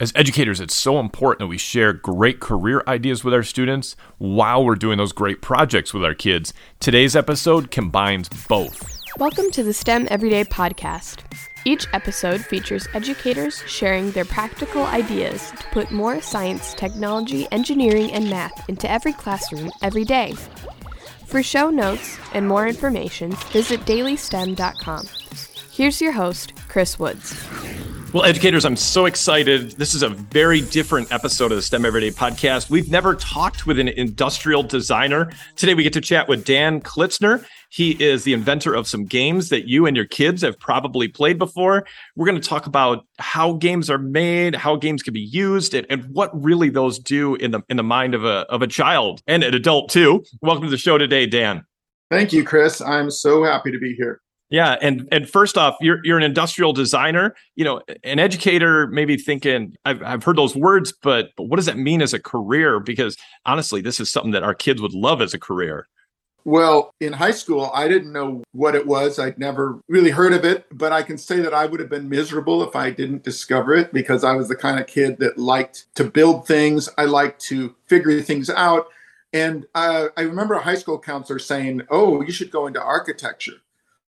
As educators, it's so important that we share great career ideas with our students while we're doing those great projects with our kids. Today's episode combines both. Welcome to the STEM Everyday Podcast. Each episode features educators sharing their practical ideas to put more science, technology, engineering, and math into every classroom every day. For show notes and more information, visit dailystem.com. Here's your host, Chris Woods. Well, educators, I'm so excited. This is a very different episode of the STEM Everyday podcast. We've never talked with an industrial designer. Today, we get to chat with Dan Klitsner. He is the inventor of some games that you and your kids have probably played before. We're going to talk about how games are made, how games can be used, and, and what really those do in the in the mind of a of a child and an adult too. Welcome to the show today, Dan. Thank you, Chris. I'm so happy to be here. Yeah, and and first off, you're you're an industrial designer. You know, an educator maybe thinking I've I've heard those words, but but what does that mean as a career? Because honestly, this is something that our kids would love as a career. Well, in high school, I didn't know what it was. I'd never really heard of it, but I can say that I would have been miserable if I didn't discover it because I was the kind of kid that liked to build things. I liked to figure things out. And uh, I remember a high school counselor saying, Oh, you should go into architecture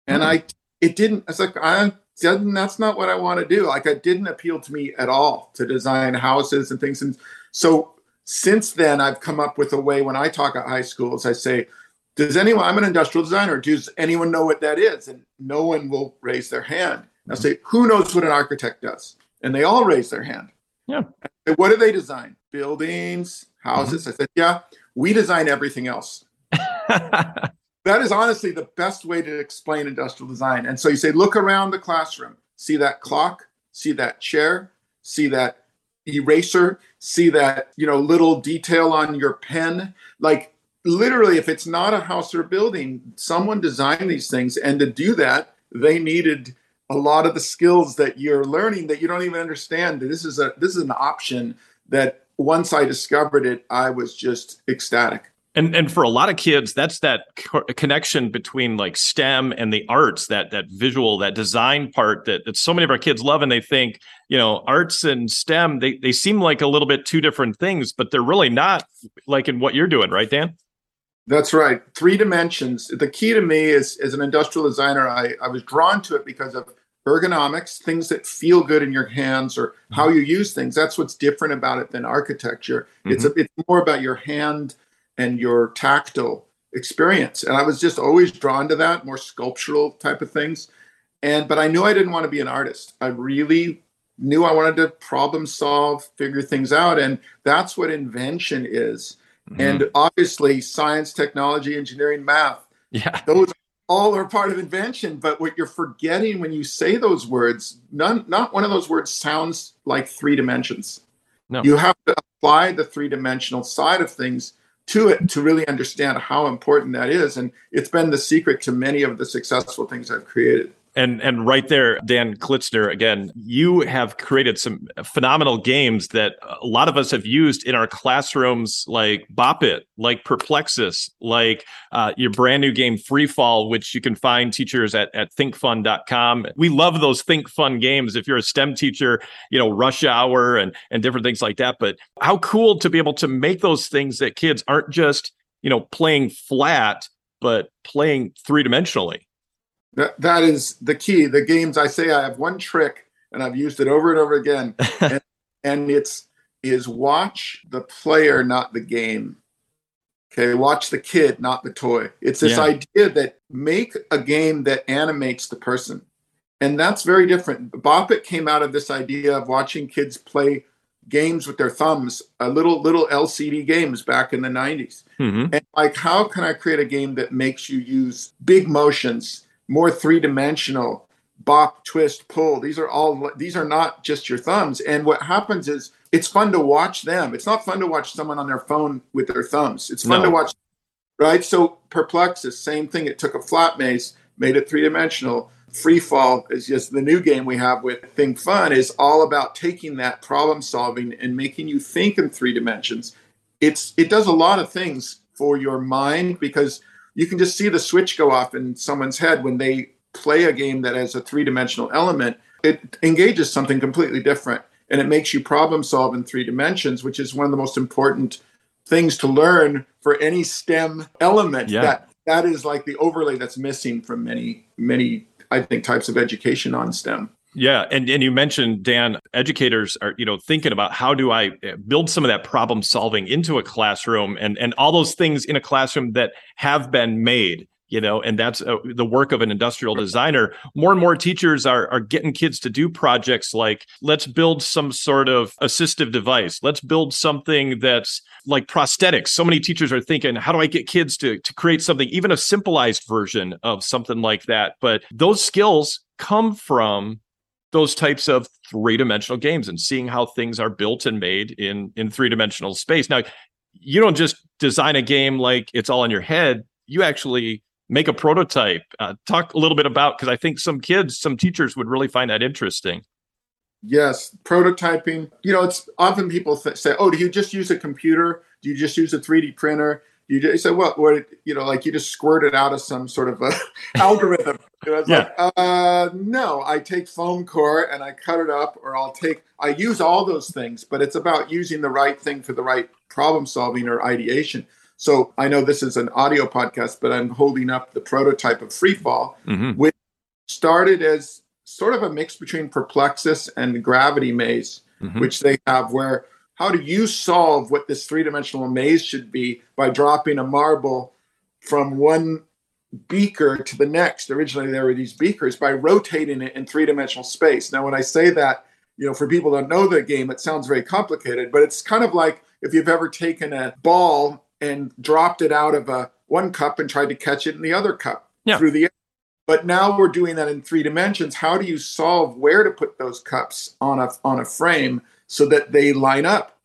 and I it didn't. It's like I didn't. That's not what I want to do. Like it didn't appeal to me at all to design houses and things. And so since then, I've come up with a way. When I talk at high schools, I say, "Does anyone? I'm an industrial designer. Does anyone know what that is?" And no one will raise their hand. I say, "Who knows what an architect does?" And they all raise their hand. Yeah. Say, what do they design? Buildings, houses. Mm-hmm. I said, "Yeah, we design everything else." that is honestly the best way to explain industrial design. And so you say, look around the classroom, see that clock, see that chair, see that eraser, see that, you know, little detail on your pen. Like literally, if it's not a house or a building, someone designed these things. And to do that, they needed a lot of the skills that you're learning that you don't even understand. This is a this is an option that once I discovered it, I was just ecstatic and and for a lot of kids that's that co- connection between like stem and the arts that that visual that design part that, that so many of our kids love and they think you know arts and stem they, they seem like a little bit two different things but they're really not like in what you're doing right dan? That's right. Three dimensions. The key to me is as an industrial designer i, I was drawn to it because of ergonomics things that feel good in your hands or how mm-hmm. you use things. That's what's different about it than architecture. Mm-hmm. it's a, it's more about your hand and your tactile experience. And I was just always drawn to that, more sculptural type of things. And but I knew I didn't want to be an artist. I really knew I wanted to problem solve, figure things out. And that's what invention is. Mm-hmm. And obviously science, technology, engineering, math. Yeah. Those all are part of invention. But what you're forgetting when you say those words, none not one of those words sounds like three dimensions. No. You have to apply the three-dimensional side of things to it to really understand how important that is. And it's been the secret to many of the successful things I've created. And and right there, Dan Klitsner, again, you have created some phenomenal games that a lot of us have used in our classrooms, like Bop It, like Perplexus, like uh, your brand new game Free Fall, which you can find teachers at, at thinkfun.com. We love those Think Fun games. If you're a STEM teacher, you know, Rush Hour and and different things like that. But how cool to be able to make those things that kids aren't just, you know, playing flat, but playing three dimensionally. That, that is the key. The games I say I have one trick and I've used it over and over again. and, and it's is watch the player, not the game. Okay, watch the kid, not the toy. It's this yeah. idea that make a game that animates the person. And that's very different. Bop It came out of this idea of watching kids play games with their thumbs, a little little LCD games back in the 90s. Mm-hmm. And like how can I create a game that makes you use big motions more three-dimensional bop twist pull. These are all these are not just your thumbs. And what happens is it's fun to watch them. It's not fun to watch someone on their phone with their thumbs. It's fun no. to watch right? So perplexus same thing. It took a flat maze made it three-dimensional. Free fall is just the new game we have with think fun is all about taking that problem solving and making you think in three dimensions. It's it does a lot of things for your mind because you can just see the switch go off in someone's head when they play a game that has a three dimensional element. It engages something completely different. and it makes you problem solve in three dimensions, which is one of the most important things to learn for any STEM element. Yeah. That that is like the overlay that's missing from many, many, I think, types of education on STEM. Yeah, and and you mentioned Dan, educators are you know thinking about how do I eh, build some of that problem solving into a classroom and and all those things in a classroom that have been made you know and that's uh, the work of an industrial designer. More and more teachers are are getting kids to do projects like let's build some sort of assistive device. Let's build something that's like prosthetics. So many teachers are thinking how do i get kids to to create something even a simplified version of something like that? But those skills come from those types of three-dimensional games and seeing how things are built and made in in three-dimensional space now you don't just design a game like it's all in your head you actually make a prototype. Uh, talk a little bit about because I think some kids, some teachers would really find that interesting. Yes, prototyping. You know, it's often people th- say, "Oh, do you just use a computer? Do you just use a 3D printer?" You just said, "What? What? You know, like you just squirt it out of some sort of a algorithm." Yeah. Like, uh, no, I take foam core and I cut it up, or I'll take. I use all those things, but it's about using the right thing for the right problem solving or ideation. So I know this is an audio podcast, but I'm holding up the prototype of Freefall, mm-hmm. which started as sort of a mix between Perplexus and Gravity Maze, mm-hmm. which they have where how do you solve what this three-dimensional maze should be by dropping a marble from one beaker to the next originally there were these beakers by rotating it in three-dimensional space now when i say that you know for people that know the game it sounds very complicated but it's kind of like if you've ever taken a ball and dropped it out of a one cup and tried to catch it in the other cup yeah. through the air. But now we're doing that in three dimensions. How do you solve where to put those cups on a on a frame so that they line up?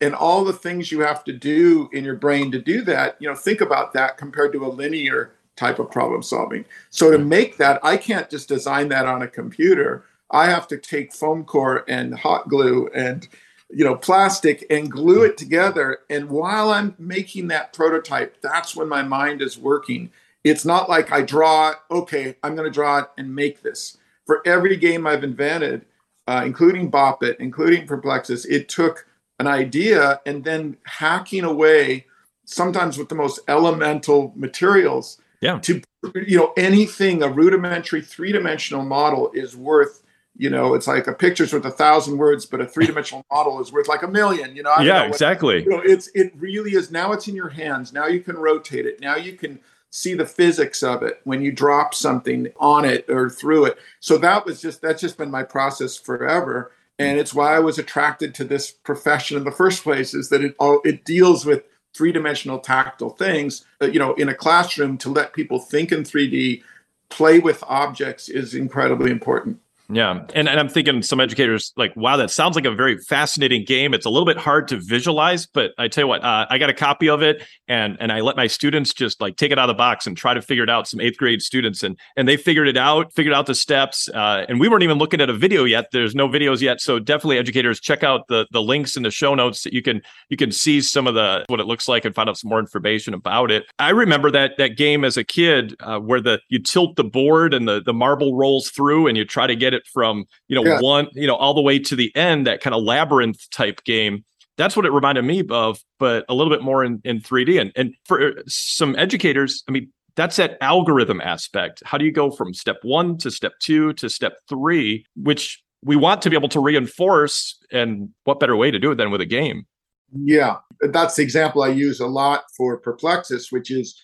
And all the things you have to do in your brain to do that, you know, think about that compared to a linear type of problem solving. So to make that, I can't just design that on a computer. I have to take foam core and hot glue and you know plastic and glue it together and while i'm making that prototype that's when my mind is working it's not like i draw okay i'm going to draw it and make this for every game i've invented uh, including bop it including perplexus it took an idea and then hacking away sometimes with the most elemental materials yeah. to you know anything a rudimentary three-dimensional model is worth you know it's like a picture's worth a thousand words but a three-dimensional model is worth like a million you know I yeah know exactly. You know, it's it really is now it's in your hands now you can rotate it now you can see the physics of it when you drop something on it or through it. So that was just that's just been my process forever. And it's why i was attracted to this profession in the first place is that it all it deals with three-dimensional tactile things. Uh, you know in a classroom to let people think in 3d play with objects is incredibly important yeah. And, and I'm thinking some educators like, wow, that sounds like a very fascinating game. It's a little bit hard to visualize, but I tell you what, uh, I got a copy of it and and I let my students just like take it out of the box and try to figure it out. Some eighth grade students and and they figured it out, figured out the steps. Uh, and we weren't even looking at a video yet. There's no videos yet. So definitely educators check out the the links in the show notes that you can you can see some of the what it looks like and find out some more information about it. I remember that that game as a kid uh, where the you tilt the board and the the marble rolls through and you try to get it it from you know yeah. one you know all the way to the end that kind of labyrinth type game. That's what it reminded me of but a little bit more in, in 3d and, and for uh, some educators i mean that's that algorithm aspect. How do you go from step one to step two to step three which we want to be able to reinforce and what better way to do it than with a game? Yeah. That's the example i use a lot for perplexus which is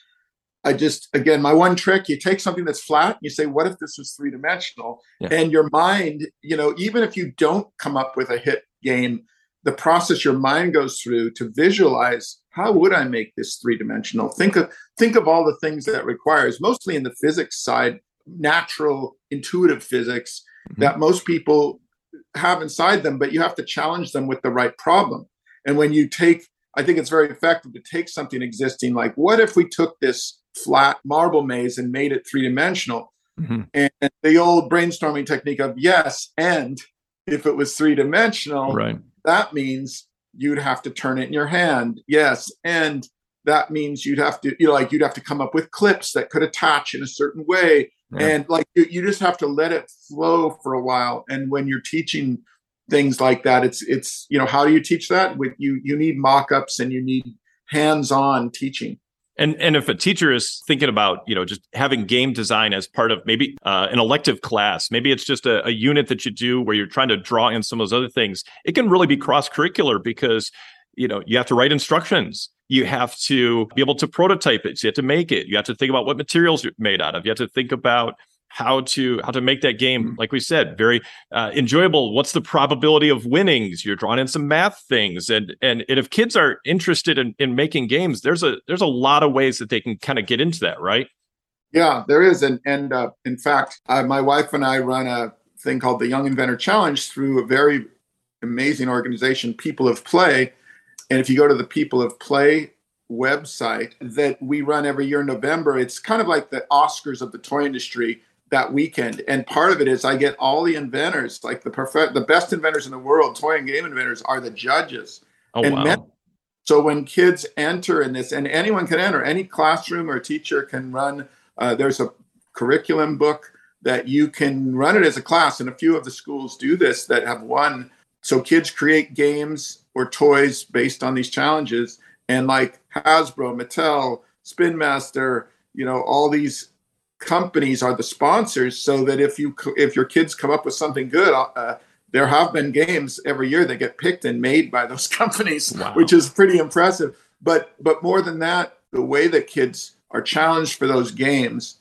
I just, again, my one trick, you take something that's flat, and you say, what if this was three dimensional? Yeah. And your mind, you know, even if you don't come up with a hit game, the process your mind goes through to visualize how would I make this three dimensional? Think of think of all the things that requires, mostly in the physics side, natural, intuitive physics mm-hmm. that most people have inside them, but you have to challenge them with the right problem. And when you take, I think it's very effective to take something existing, like what if we took this flat marble maze and made it three dimensional. Mm-hmm. And the old brainstorming technique of yes, and if it was three dimensional, right. that means you'd have to turn it in your hand. Yes, and that means you'd have to, you know, like you'd have to come up with clips that could attach in a certain way. Yeah. And like you, you just have to let it flow for a while. And when you're teaching things like that. It's it's you know how do you teach that? With you you need mock-ups and you need hands-on teaching. And and if a teacher is thinking about you know just having game design as part of maybe uh, an elective class, maybe it's just a, a, unit that you do where you're trying to draw in some of those other things. It can really be cross curricular because you know you have to write instructions, you have to be able to prototype it, so you have to make it, you have to think about what materials you're made out of, you have to think about how to how to make that game mm-hmm. like we said very uh, enjoyable. What's the probability of winnings? You're drawing in some math things. And and, and if kids are interested in, in making games there's a there's a lot of ways that they can kind of get into that right? Yeah there is. And and uh, in fact uh, my wife and i run a thing called the young inventor challenge through a very amazing organization people of play. And if you go to the people of play website that we run every year in november it's kind of like the oscars of the toy industry that weekend. And part of it is I get all the inventors, like the perfect, the best inventors in the world, toy and game inventors, are the judges. Oh and wow! Men- so when kids enter in this, and anyone can enter, any classroom or teacher can run. Uh, there's a curriculum book that you can run it as a class, and a few of the schools do this that have won. So kids create games or toys based on these challenges, and like Hasbro, Mattel, Spin Master, you know, all these companies are the sponsors so that if you if your kids come up with something good uh, there have been games every year that get picked and made by those companies wow. which is pretty impressive but but more than that the way that kids are challenged for those games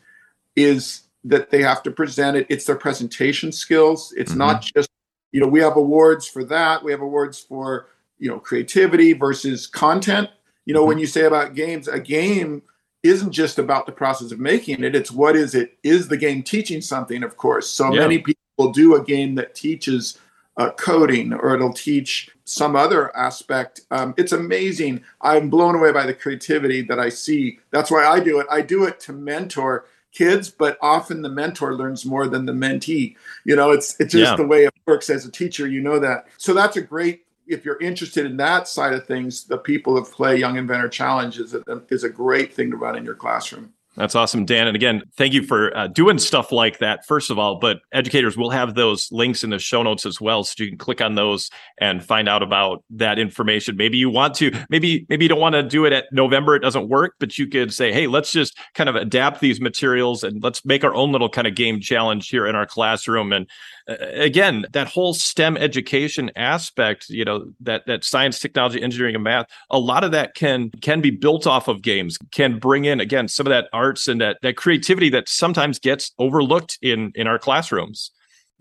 is that they have to present it it's their presentation skills it's mm-hmm. not just you know we have awards for that we have awards for you know creativity versus content you know mm-hmm. when you say about games a game isn't just about the process of making it it's what is it is the game teaching something of course. So yeah. many people do a game that teaches uh, coding or it'll teach some other aspect. Um, it's amazing. I'm blown away by the creativity that i see. That's why i do it. I do it to mentor kids but often the mentor learns more than the mentee. You know it's it's just yeah. the way it works as a teacher you know that. So that's a great if you're interested in that side of things, the People of Play Young Inventor Challenge is a, is a great thing to run in your classroom. That's awesome, Dan. And again, thank you for uh, doing stuff like that, first of all. But educators will have those links in the show notes as well. So you can click on those and find out about that information. Maybe you want to, maybe, maybe you don't want to do it at November, it doesn't work, but you could say, hey, let's just kind of adapt these materials and let's make our own little kind of game challenge here in our classroom. And again that whole stem education aspect you know that that science technology engineering and math a lot of that can can be built off of games can bring in again some of that arts and that that creativity that sometimes gets overlooked in in our classrooms.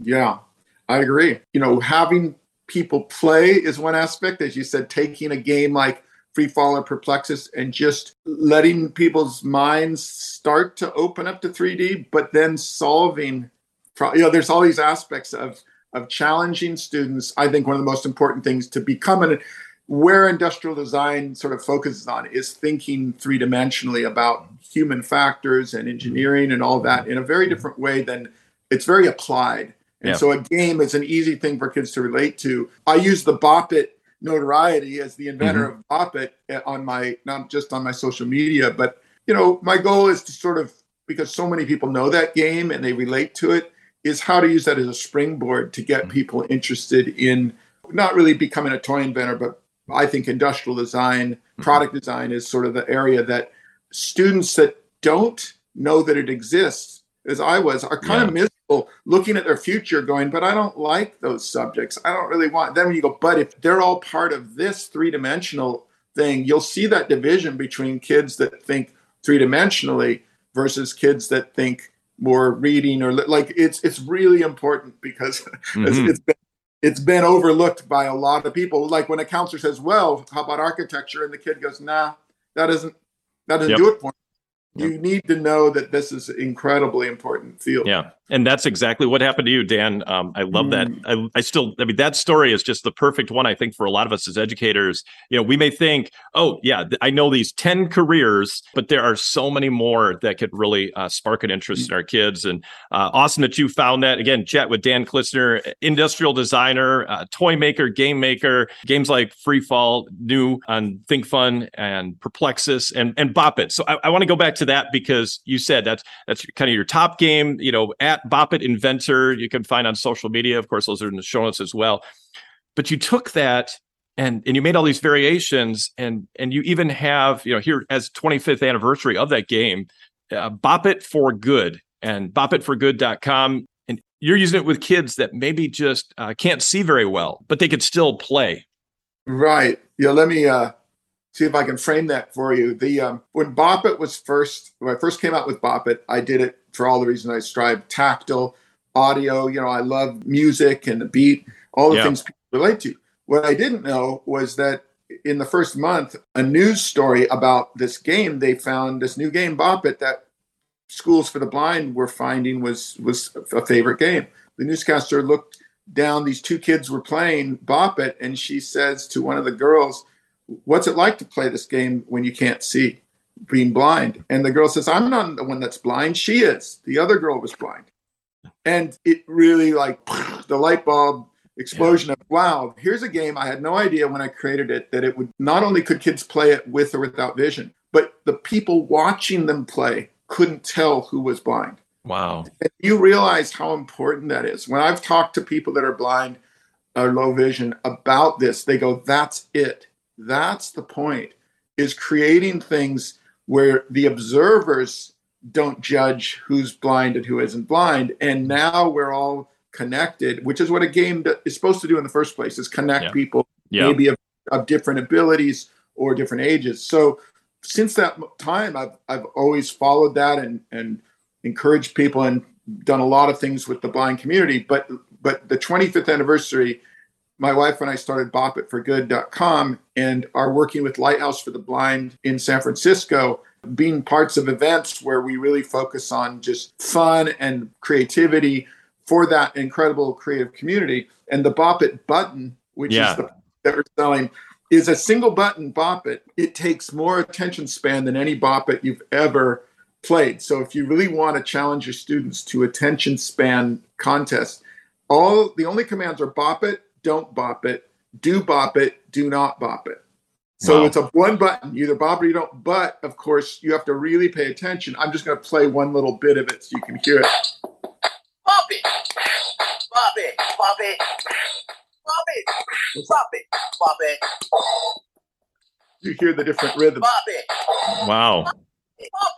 Yeah i agree. You know having people play is one aspect as you said taking a game like free fall or perplexus and just letting people's minds start to open up to 3d but then solving you know there's all these aspects of of challenging students i think one of the most important things to become an where industrial design sort of focuses on is thinking three dimensionally about human factors and engineering and all that in a very different way than it's very applied and yeah. so a game is an easy thing for kids to relate to i use the bop it notoriety as the inventor mm-hmm. of bop it eh, on my not just on my social media but you know my goal is to sort of because so many people know that game and they relate to it is how to use that as a springboard to get mm-hmm. people interested in not really becoming a toy inventor, but I think industrial design, mm-hmm. product design is sort of the area that students that don't know that it exists, as I was, are kind yeah. of miserable looking at their future, going, but I don't like those subjects. I don't really want. Then when you go, but if they're all part of this three dimensional thing, you'll see that division between kids that think three dimensionally versus kids that think more reading or like it's it's really important because mm-hmm. it's, it's been, it's been overlooked by a lot of people. Like when a counselor says, "Well, how about architecture?" and the kid goes, "Nah, that doesn't that doesn't yep. do it for me." You need to know that this is incredibly important field. Yeah and that's exactly what happened to you, Dan. Um, I love mm. that. I, I, still, I mean, that story is just the perfect one. I think for a lot of us as educators, you know, we may think, oh, yeah, I know these ten careers, but there are so many more that could really uh, spark an interest mm. in our kids. And uh, awesome that you found that. Again, chat with Dan Klitsner, industrial designer, uh, toy maker, game maker, games like Free Fall, new on Think Fun and Perplexus and and Bop It. So I, I want to go back to that because you said that's that's kind of your top game. You know, at Bop It Inventor. You can find on social media. Of course, those are in the show notes as well. but you took that and and you made all these variations and and you even have you know here as 25th anniversary of that game uh, bop it for good and bopitforgood.com and you're using it with kids that maybe just uh, can't see very well but they could still play right yeah let me uh see if i can frame that for you the um when bop it was first when i first came out with bop it i did it for all the reasons i described tactile audio you know i love music and the beat all the Yeah. things people relate to what I didn't know was that in the first month, a news story about this game, they found this new game, Bop It, that schools for the blind were finding was was a favorite game. The newscaster looked down; these two kids were playing Bop It, and she says to one of the girls, "What's it like to play this game when you can't see, being blind?" And the girl says, "I'm not the one that's blind. She is. The other girl was blind." And it really like the light bulb explosion of wow here's a game i had no idea when i created it that it would not only could kids play it with or without vision but the people watching them play couldn't tell who was blind wow and you realize how important that is when i've talked to people that are blind or low vision about this they go that's it that's the point is creating things where the observers don't judge who's blind and who isn't blind and now we're all connected, which is what a game that is supposed to do in the first place is connect Yeah. people yeah maybe of, of different abilities or different ages. So since that time, I've I've always followed that and and encouraged people and done a lot of things with the blind community. But but the 25th anniversary, my wife and I started bopitforgood.com and are working with Lighthouse for the Blind in San Francisco, being parts of events where we really focus on just fun and creativity for that incredible creative community. And the Bop It button, which Yeah. is the that we're selling, is a single button Bop It. It takes more attention span than any Bop It you've ever played. So if you really want to challenge your students to attention span contest, all the only commands are Bop It, don't Bop It, do Bop It, do not Bop It. So Wow. it's a one button, you either bop or you don't. But of course, you have to really pay attention. I'm just going to play one little bit of it so you can hear it. Bop it. Bop it. Bop it. Bop it. Bop it. Bop it. You hear the different rhythms. Bop it. wow Bop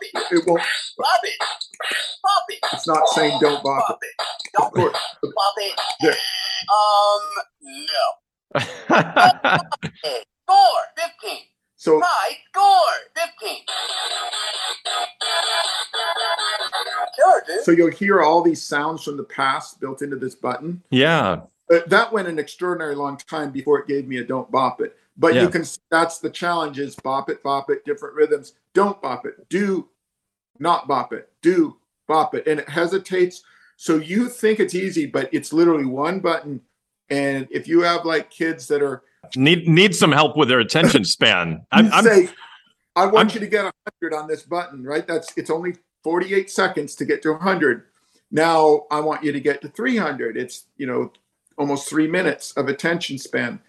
it. It won't. Bop it. Bop it. It's not saying don't bop Bop it. it. Of Don't course. bop it. There. Um, no. Score. 15. So Right. Score. 15. Sure, dude. so you'll hear all these sounds from the past built into this button. yeah But that went an extraordinary long time before it gave me a don't bop it. But Yeah. you can that's the challenge is bop it, bop it, different rhythms. Don't bop it. Do not bop it. Do bop it. And it hesitates. So you think it's easy, but it's literally one button. And if you have like kids that are need need some help with their attention span i'm, I'm say, I want I'm- you to get 100 on this button, right? That's it's only 48 seconds to get to 100. Now I want you to get to 300. It's, you know, almost 3 minutes of attention span.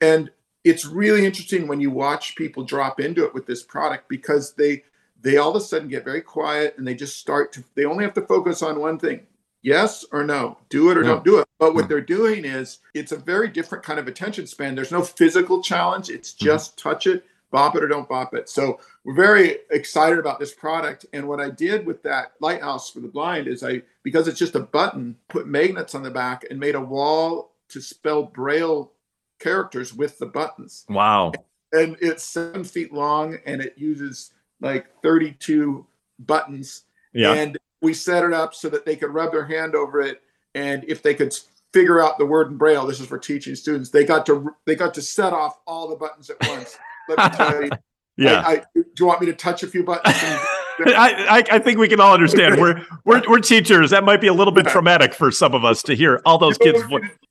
And it's really interesting when you watch people drop into it with this product because they they all of a sudden get very quiet and they just start to they only have to focus on one thing. Yes or no, do it or Yeah. don't do it. But what Hmm. they're doing is it's a very different kind of attention span. There's no physical challenge. It's Mhm. just touch it, bop it or don't bop it. So we're very excited about this product. And what I did with that lighthouse for the blind is I, because it's just a button, put magnets on the back and made a wall to spell braille characters with the buttons. wow And it's seven feet long and it uses like 32 buttons. yeah And we set it up so that they could rub their hand over it. And if they could figure out the word in braille, this is for teaching students, they got to they got to set off all the buttons at once. Let me tell you. yeah I, I, do you want me to touch a few buttons? And- I, I think we can all understand. We're we're we're teachers. That might be a little bit traumatic for some of us to hear all those kids.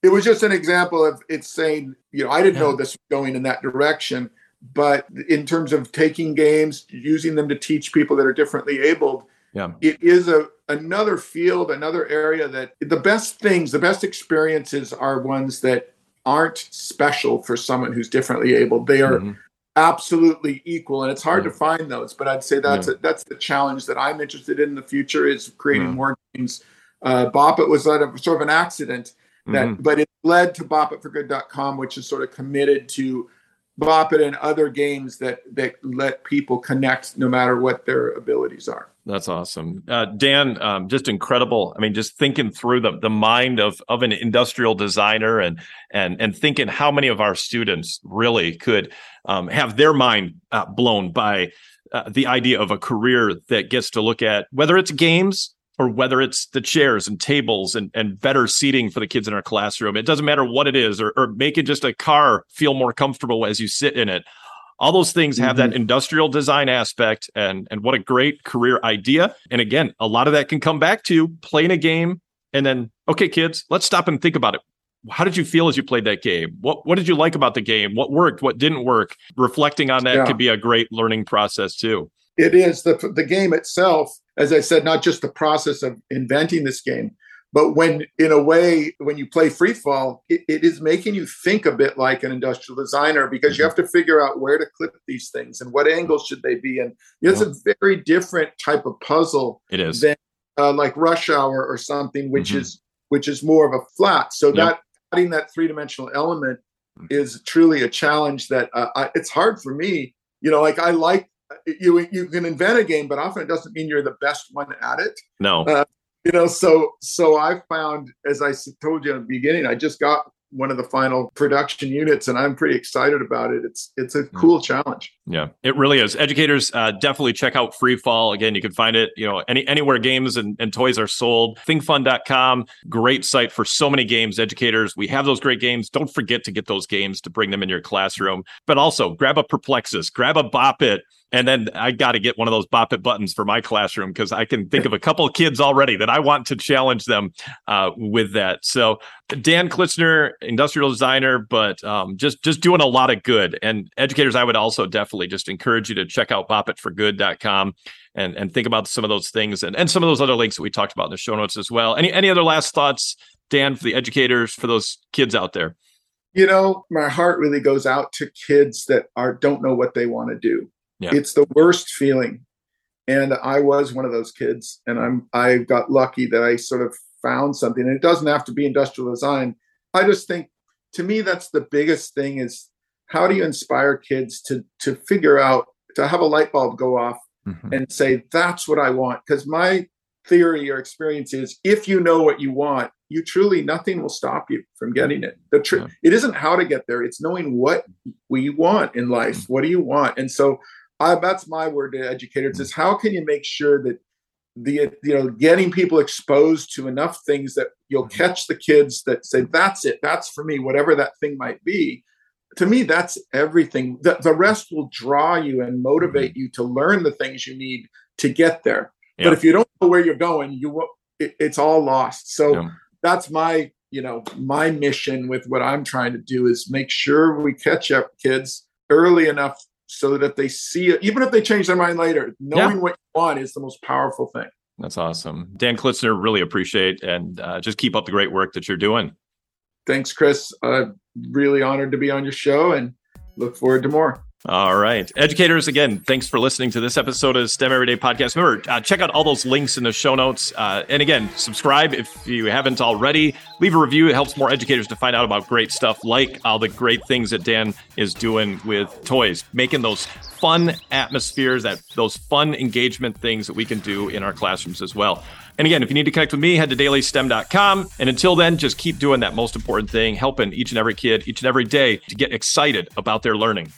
it was just an example of it's saying, you know, I didn't know this was going in that direction, but in terms of taking games, using them to teach people that are differently abled, Yeah. it is a another field, another area that the best things, the best experiences are ones that aren't special for someone who's differently able. They are Mhm. absolutely equal, and it's hard Yeah. to find those. But I'd say that's a, that's the challenge that I'm interested in, in the future is creating Yeah. more games. Uh, Bop It was sort of, sort of an accident. that Mhm. but it led to bopitforgood.com which is sort of committed to bop it and other games that that let people connect no matter what their abilities are That's awesome, uh, Dan. Um, just incredible. I mean, just thinking through the the mind of of an industrial designer and and and thinking how many of our students really could um, have their mind uh, blown by uh, the idea of a career that gets to look at whether it's games or whether it's the chairs and tables and, and better seating for the kids in our classroom. It doesn't matter what it is, or, or making just a car feel more comfortable as you sit in it. All those things have that mm-hmm. industrial design aspect, and and what a great career idea. And again, a lot of that can come back to playing a game, and then okay, kids, let's stop and think about it. How did you feel as you played that game? What what did you like about the game? What worked? What didn't work? Reflecting on that Yeah. could be a great learning process too. it is the the game itself as i said not just the process of inventing this game but when in a way when you play free fall it, it is making you think a bit like an industrial designer because you have to figure out where to clip these things and what angles should they be and it's a very different type of puzzle It is. than uh, like rush hour or something which Mhm. is which is more of a flat so Yep. that adding that three-dimensional element is truly a challenge that uh, I, it's hard for me you know like i like you you can invent a game but often it doesn't mean you're the best one at it No. Uh, you know so so i found as i told you in the beginning i just got one of the final production units and i'm pretty excited about it it's it's a cool challenge Yeah, it really is. Educators, uh, definitely check out Free Fall. Again, you can find it, you know, any anywhere games and, and toys are sold. ThinkFun.com, great site for so many games. Educators, we have those great games. Don't forget to get those games to bring them in your classroom. But also grab a Perplexus, grab a Bop It, and then I got to get one of those Bop It buttons for my classroom because I can think of a couple of kids already that I want to challenge them uh, with that. So Dan Klitsner, industrial designer, but um, just just doing a lot of good. And educators, I would also definitely just encourage you to check out bopitforgood.com and and think about some of those things and, and some of those other links that we talked about in the show notes as well. Any any other last thoughts, Dan, for the educators, for those kids out there? you know my heart really goes out to kids that are don't know what they want to do Yeah. it's the worst feeling. And i was one of those kids and i'm i got lucky that i sort of found something. And it doesn't have to be industrial design. I just think to me that's the biggest thing is how do you inspire kids to to figure out to have a light bulb go off mm-hmm. and say that's what i want. Because my theory or experience is if you know what you want you truly nothing will stop you from getting it. The tr- Yeah. it isn't how to get there. It's knowing what we want in life. Mm. What do you want? And so I, that's my word to educators is mm. how can you make sure that the you know getting people exposed to enough things that you'll mm-hmm. catch the kids that say that's it. That's for me whatever that thing might be. To me that's everything. The, the rest will draw you and motivate mm-hmm. you to learn the things you need to get there. Yeah. but if you don't know where you're going you will it, it's all lost. So Yeah. that's my you know my mission with what i'm trying to do is make sure we catch up kids early enough so that if they see it even if they change their mind later knowing what you want is the most powerful thing That's awesome. Dan Klitsner, really appreciate and uh, just keep up the great work that you're doing. thanks chris uh, really honored to be on your show and look forward to more All right. Educators, again, thanks for listening to this episode of STEM Everyday Podcast. Remember, uh, check out all those links in the show notes. Uh, and again, subscribe if you haven't already. Leave a review. It helps more educators to find out about great stuff like all the great things that Dan is doing with toys, making those fun atmospheres, that those fun engagement things that we can do in our classrooms as well. And again, if you need to connect with me, head to dailystem.com. And until then, just keep doing that most important thing, helping each and every kid each and every day to get excited about their learning.